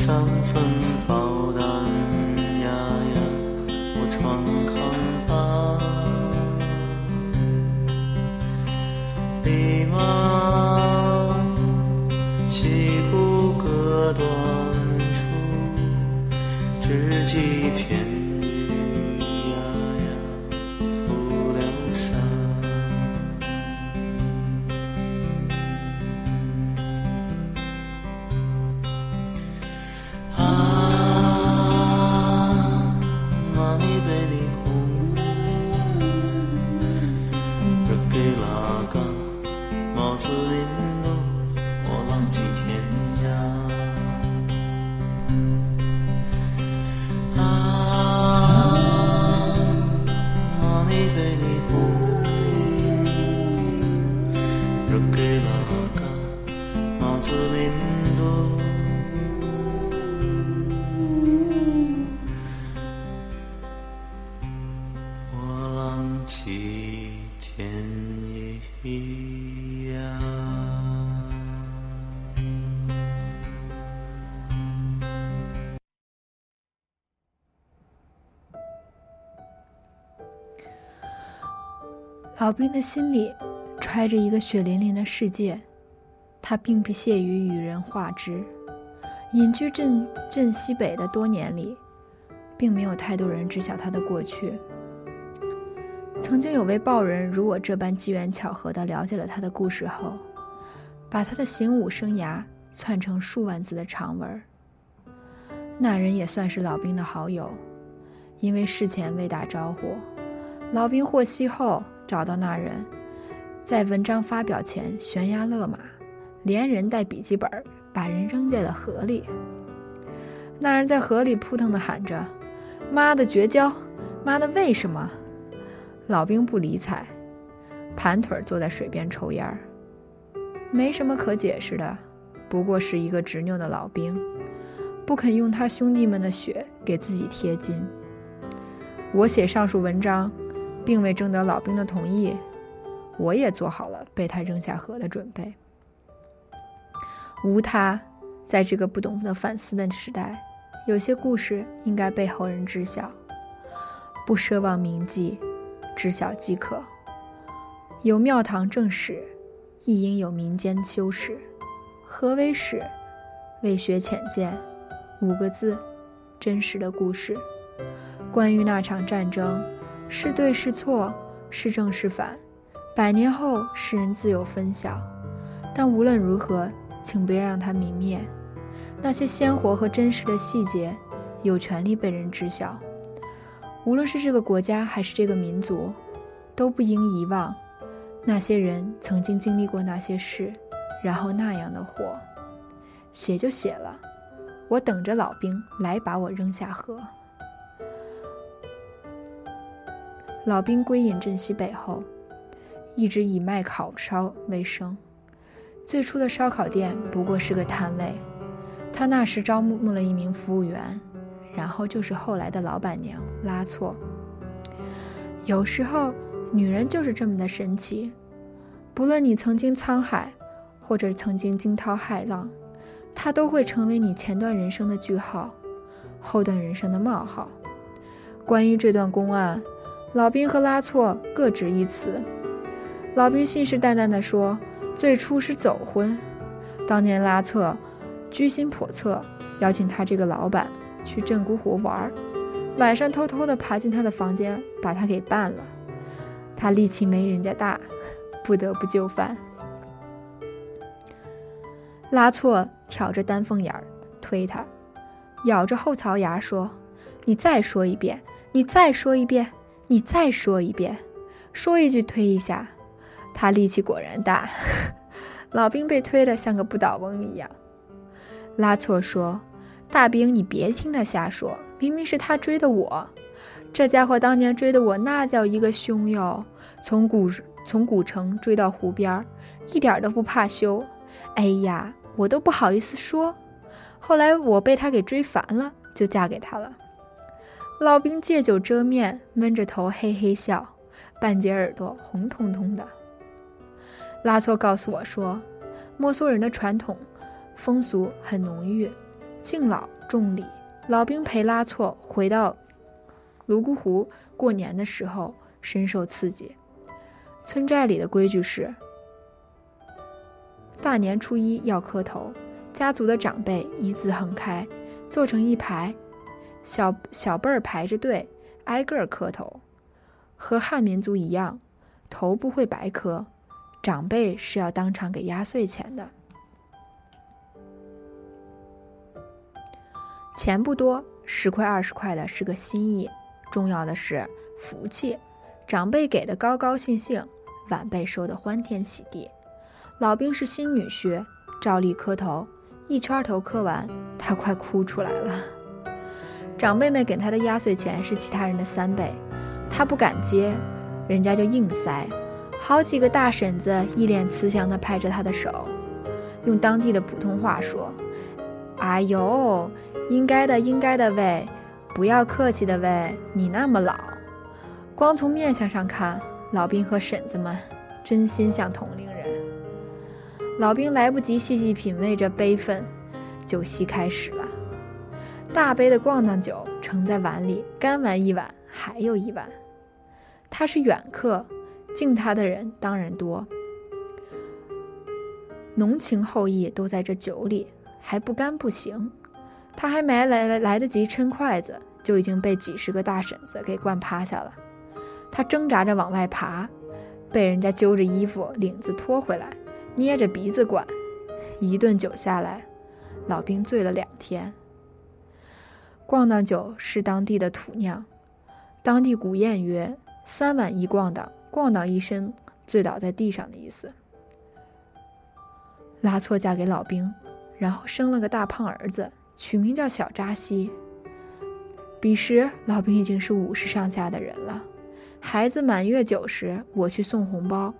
三分饱。老兵的心里揣着一个血淋淋的世界，他并不屑于与人话之。隐居镇镇西北的多年里，并没有太多人知晓他的过去。曾经有位报人如我这般机缘巧合地了解了他的故事后，把他的行武生涯串成数万字的长文。那人也算是老兵的好友，因为事前未打招呼，老兵获悉后找到那人，在文章发表前悬崖勒马，连人带笔记本。把人扔进了河里。那人在河里扑腾的喊着：“妈的绝交！妈的为什么？”老兵不理睬，盘腿坐在水边抽烟儿。没什么可解释的，不过是一个执拗的老兵，不肯用他兄弟们的血给自己贴金。我写上述文章，并未征得老兵的同意，我也做好了被他扔下河的准备。无他，在这个不懂得反思的时代，有些故事应该被后人知晓。不奢望铭记，知晓即可。有庙堂正史，亦应有民间修史。何为史？为学浅见。五个字，真实的故事。关于那场战争，是对是错，是正是反，百年后世人自有分晓。但无论如何。请别让它泯灭，那些鲜活和真实的细节，有权利被人知晓。无论是这个国家还是这个民族，都不应遗忘那些人曾经经历过那些事，然后那样的活。写就写了，我等着老兵来把我扔下河。老兵归隐镇西北后，一直以卖烤烧为生。最初的烧烤店不过是个摊位，他那时招募了一名服务员，然后就是后来的老板娘拉错。有时候，女人就是这么的神奇，不论你曾经沧海，或者曾经惊涛骇浪，她都会成为你前段人生的句号，后段人生的冒号。关于这段公案，老兵和拉错各执一词。老兵信誓旦旦地说。最初是走婚，当年拉措居心叵测，邀请他这个老板去镇沽湖玩晚上偷偷的爬进他的房间，把他给办了。他力气没人家大，不得不就范。拉错挑着丹凤眼儿推他，咬着后槽牙说：“你再说一遍，你再说一遍，你再说一遍，说一句推一下。”他力气果然大，(laughs) 老兵被推得像个不倒翁一样。拉错说：“大兵，你别听他瞎说，明明是他追的我。这家伙当年追的我那叫一个凶哟，从古从古城追到湖边，一点都不怕羞。哎呀，我都不好意思说。后来我被他给追烦了，就嫁给他了。”老兵借酒遮面，闷着头嘿嘿笑，半截耳朵红彤彤的。拉措告诉我说，摩梭人的传统风俗很浓郁，敬老重礼。老兵陪拉措回到泸沽湖过年的时候，深受刺激。村寨里的规矩是：大年初一要磕头，家族的长辈一字横开，坐成一排，小小辈儿排着队，挨个儿磕头。和汉民族一样，头不会白磕。长辈是要当场给压岁钱的，钱不多，十块二十块的是个心意。重要的是福气，长辈给的高高兴兴，晚辈收的欢天喜地。老兵是新女婿，照例磕头，一圈头磕完，他快哭出来了。长辈们给他的压岁钱是其他人的三倍，他不敢接，人家就硬塞。好几个大婶子一脸慈祥地拍着他的手，用当地的普通话说：“哎呦，应该的，应该的喂，不要客气的喂，你那么老。”光从面相上看，老兵和婶子们真心像同龄人。老兵来不及细细品味着悲愤，酒席开始了。大杯的咣当酒盛在碗里，干完一碗还有一碗。他是远客。敬他的人当然多。浓情厚意都在这酒里，还不干不行。他还没来来得及抻筷子，就已经被几十个大婶子给灌趴下了。他挣扎着往外爬，被人家揪着衣服领子拖回来，捏着鼻子灌。一顿酒下来，老兵醉了两天。咣当酒是当地的土酿，当地古谚曰：“三碗一咣当，咣当一身，醉倒在地上的意思。”拉错嫁给老兵，然后生了个大胖儿子，取名叫小扎西。彼时老兵已经是五十上下的人了。孩子满月酒时，我去送红包，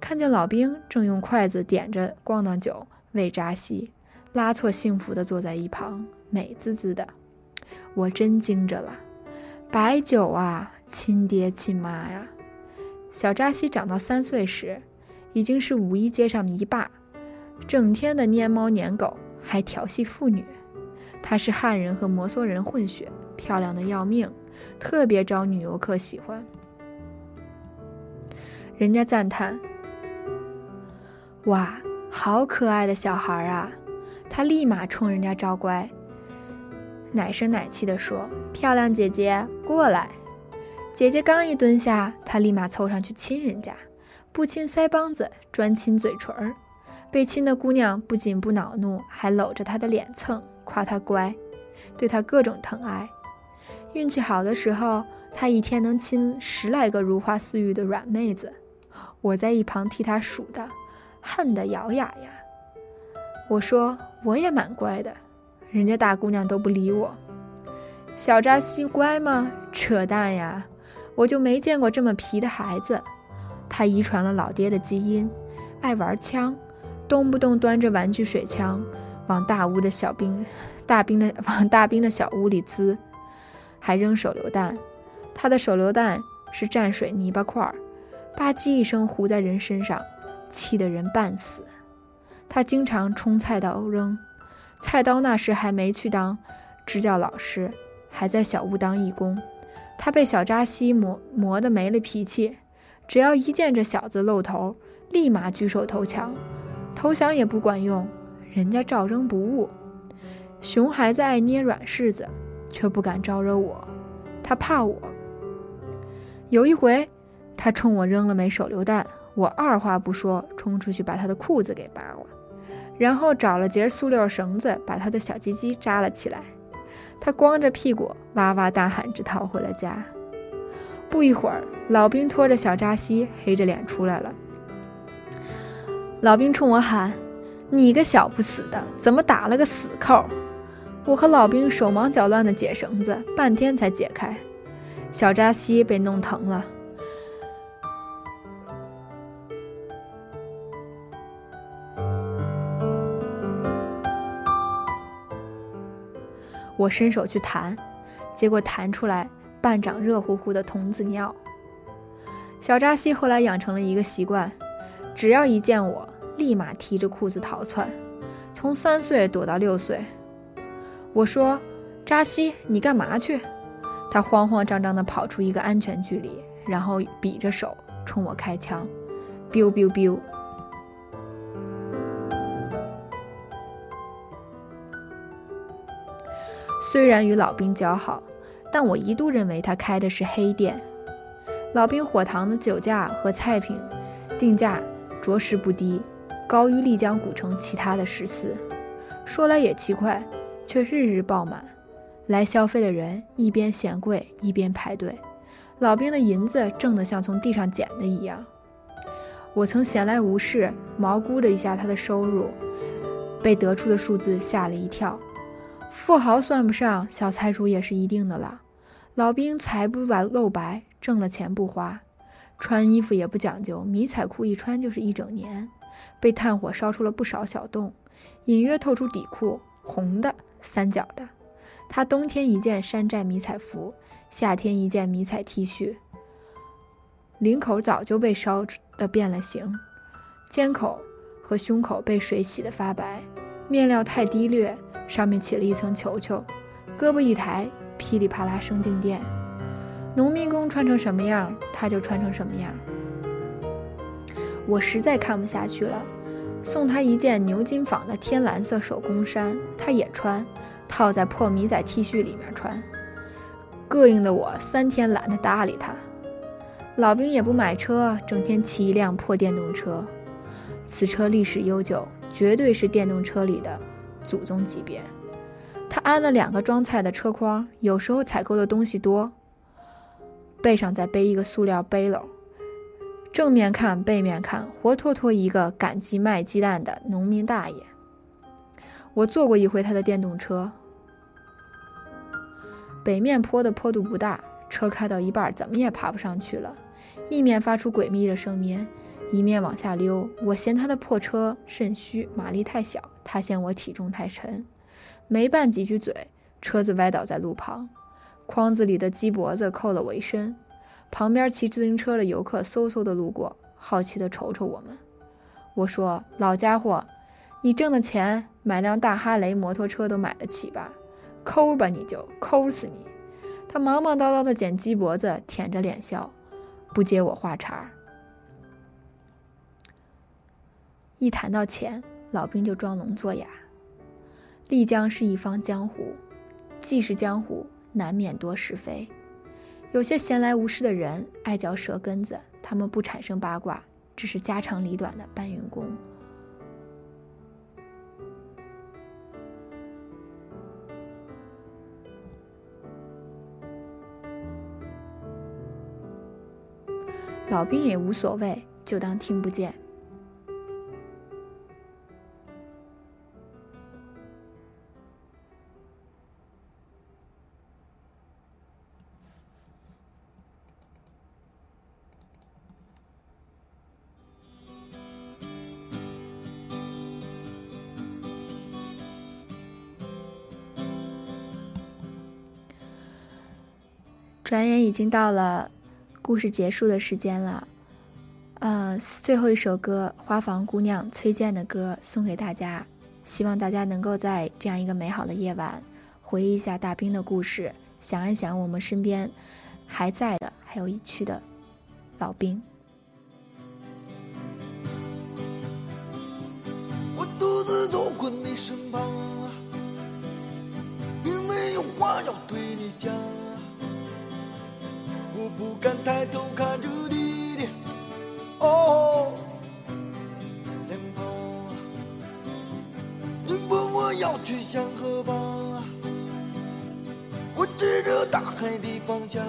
看见老兵正用筷子点着咣当酒喂扎西，拉错幸福地坐在一旁，美滋滋的。我真惊着了，白酒啊，亲爹亲妈呀！小扎西长到三岁时，已经是五一街上的一霸。整天的撵猫撵狗，还调戏妇女。她是汉人和摩梭人混血，漂亮的要命，特别招女游客喜欢。人家赞叹：“哇，好可爱的小孩啊！”他立马冲人家招乖，奶声奶气地说：“漂亮姐姐，过来。”姐姐刚一蹲下，他立马凑上去亲人家，不亲腮帮子，专亲嘴唇儿。被亲的姑娘不仅不恼怒，还搂着他的脸蹭，夸他乖，对他各种疼爱。运气好的时候，他一天能亲十来个如花似玉的软妹子。我在一旁替他数的，恨得咬牙呀。我说我也蛮乖的，人家大姑娘都不理我。小扎西乖吗？扯淡呀！我就没见过这么皮的孩子。他遗传了老爹的基因，爱玩枪。动不动端着玩具水枪，往大屋的小兵、大兵的 (laughs) 往大兵的小屋里滋，还扔手榴弹。他的手榴弹是蘸水泥巴块儿，吧唧一声糊在人身上，气得人半死。他经常冲菜刀扔，菜刀那时还没去当支教老师，还在小屋当义工。他被小扎西磨磨得没了脾气，只要一见这小子露头，立马举手投降。投降也不管用，人家照扔不误。熊孩子爱捏软柿子，却不敢招惹我，他怕我。有一回，他冲我扔了枚手榴弹，我二话不说冲出去把他的裤子给扒了，然后找了节塑料绳子把他的小鸡鸡扎了起来。他光着屁股哇哇大喊着逃回了家。不一会儿，老兵拖着小扎西黑着脸出来了。老兵冲我喊：“你个小不死的，怎么打了个死扣？”我和老兵手忙脚乱地解绳子，半天才解开。小扎西被弄疼了。我伸手去弹，结果弹出来半掌热乎乎的童子尿。小扎西后来养成了一个习惯。只要一见我，立马提着裤子逃窜，从三岁躲到六岁。我说：“扎西，你干嘛去？”他慌慌张张地跑出一个安全距离，然后比着手冲我开枪，biu biu biu。虽然与老兵交好，但我一度认为他开的是黑店。老兵火塘的酒价和菜品定价。着实不低，高于丽江古城其他的十四。说来也奇怪，却日日爆满，来消费的人一边嫌贵一边排队。老兵的银子挣得像从地上捡的一样。我曾闲来无事，毛估了一下他的收入，被得出的数字吓了一跳。富豪算不上，小财主也是一定的了。老兵财不露白，挣了钱不花。穿衣服也不讲究，迷彩裤一穿就是一整年，被炭火烧出了不少小洞，隐约透出底裤，红的，三角的。他冬天一件山寨迷彩服，夏天一件迷彩 T 恤，领口早就被烧的变了形，肩口和胸口被水洗得发白，面料太低劣，上面起了一层球球，胳膊一抬，噼里啪啦生静电。农民工穿成什么样，他就穿成什么样。我实在看不下去了，送他一件牛津纺的天蓝色手工衫，他也穿，套在破迷仔 T 恤里面穿，膈应的我三天懒得搭理他。老兵也不买车，整天骑一辆破电动车，此车历史悠久，绝对是电动车里的祖宗级别。他安了两个装菜的车筐，有时候采购的东西多，背上再背一个塑料背篓。正面看，背面看，活脱脱一个赶集卖鸡蛋的农民大爷。我坐过一回他的电动车，北面坡的坡度不大，车开到一半怎么也爬不上去了，一面发出诡秘的声音，一面往下溜。我嫌他的破车肾虚，马力太小，他嫌我体重太沉，没拌几句嘴，车子歪倒在路旁，筐子里的鸡脖子扣了我一身。旁边骑自行车的游客嗖嗖的路过，好奇的瞅瞅我们。我说：“老家伙，你挣的钱买辆大哈雷摩托车都买得起吧？抠吧你就抠死你！”他忙忙叨叨的捡鸡脖子，舔着脸笑，不接我话茬。一谈到钱，老兵就装聋作哑。丽江是一方江湖，既是江湖，难免多是非。有些闲来无事的人爱嚼舌根子，他们不产生八卦，只是家长里短的搬运工。老兵也无所谓，就当听不见。已经到了故事结束的时间了，呃，最后一首歌《花房姑娘》崔健的歌送给大家，希望大家能够在这样一个美好的夜晚，回忆一下大兵的故事，想一想我们身边还在的，还有已去的老兵。我独自走过你身旁，并没有话要对你讲。我不敢抬头看着你的哦脸庞，你问我要去向何方？我指着大海的方向，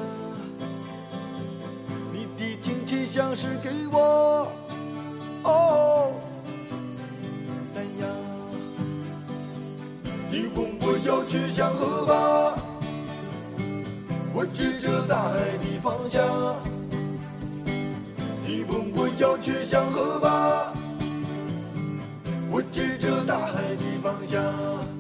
你的亲切像是给我哦南洋。你问我要去向何方？我指着大海的方向，你问我要去向何方？我指着大海的方向。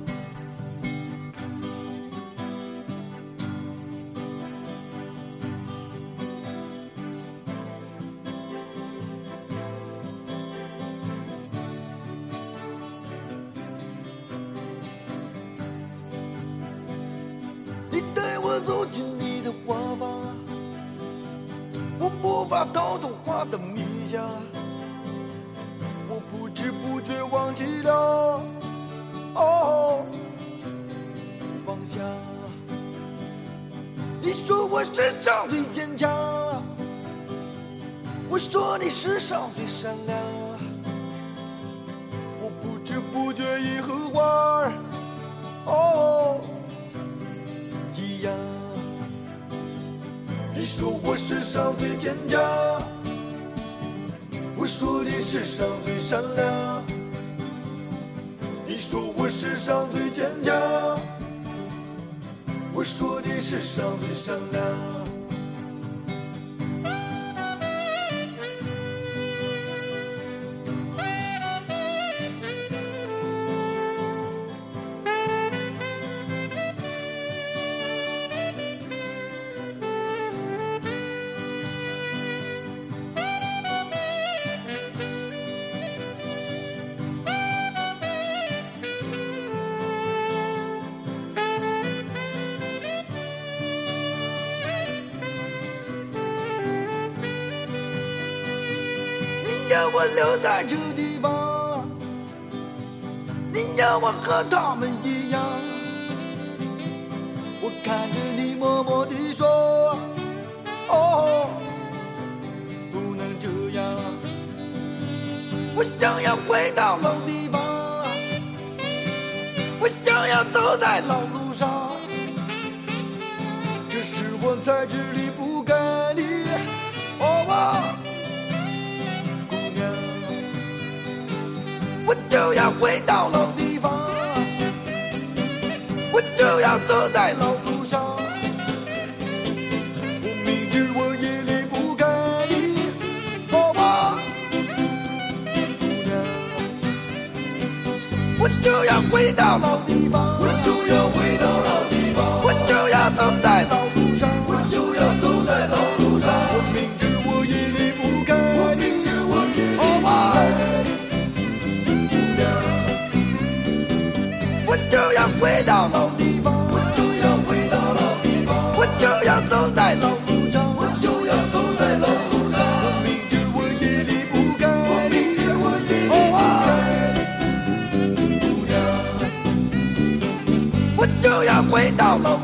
上最善良，我不知不觉已和花儿哦。一样。你说我世上最坚强，我说你世上最善良。你说我世上最坚强，我说你世上最善良。我留在这地方，你要我和他们一样。我看着你默默地说，哦，不能这样。我想要回到老地方，我想要走在老路上。这是我在这里就要回到老地方，我就要走在老路上。我明知我也离不开你，哦，姑娘，我就要回到老地方，我就要回到老地方，我就要走在老路上，我就要走在老就要回到老地方，我就要回到老地方，我就要走在老路上，我就要走在老路上。我明天我也离不开，我明天我也离不开你，姑娘。我就要回到老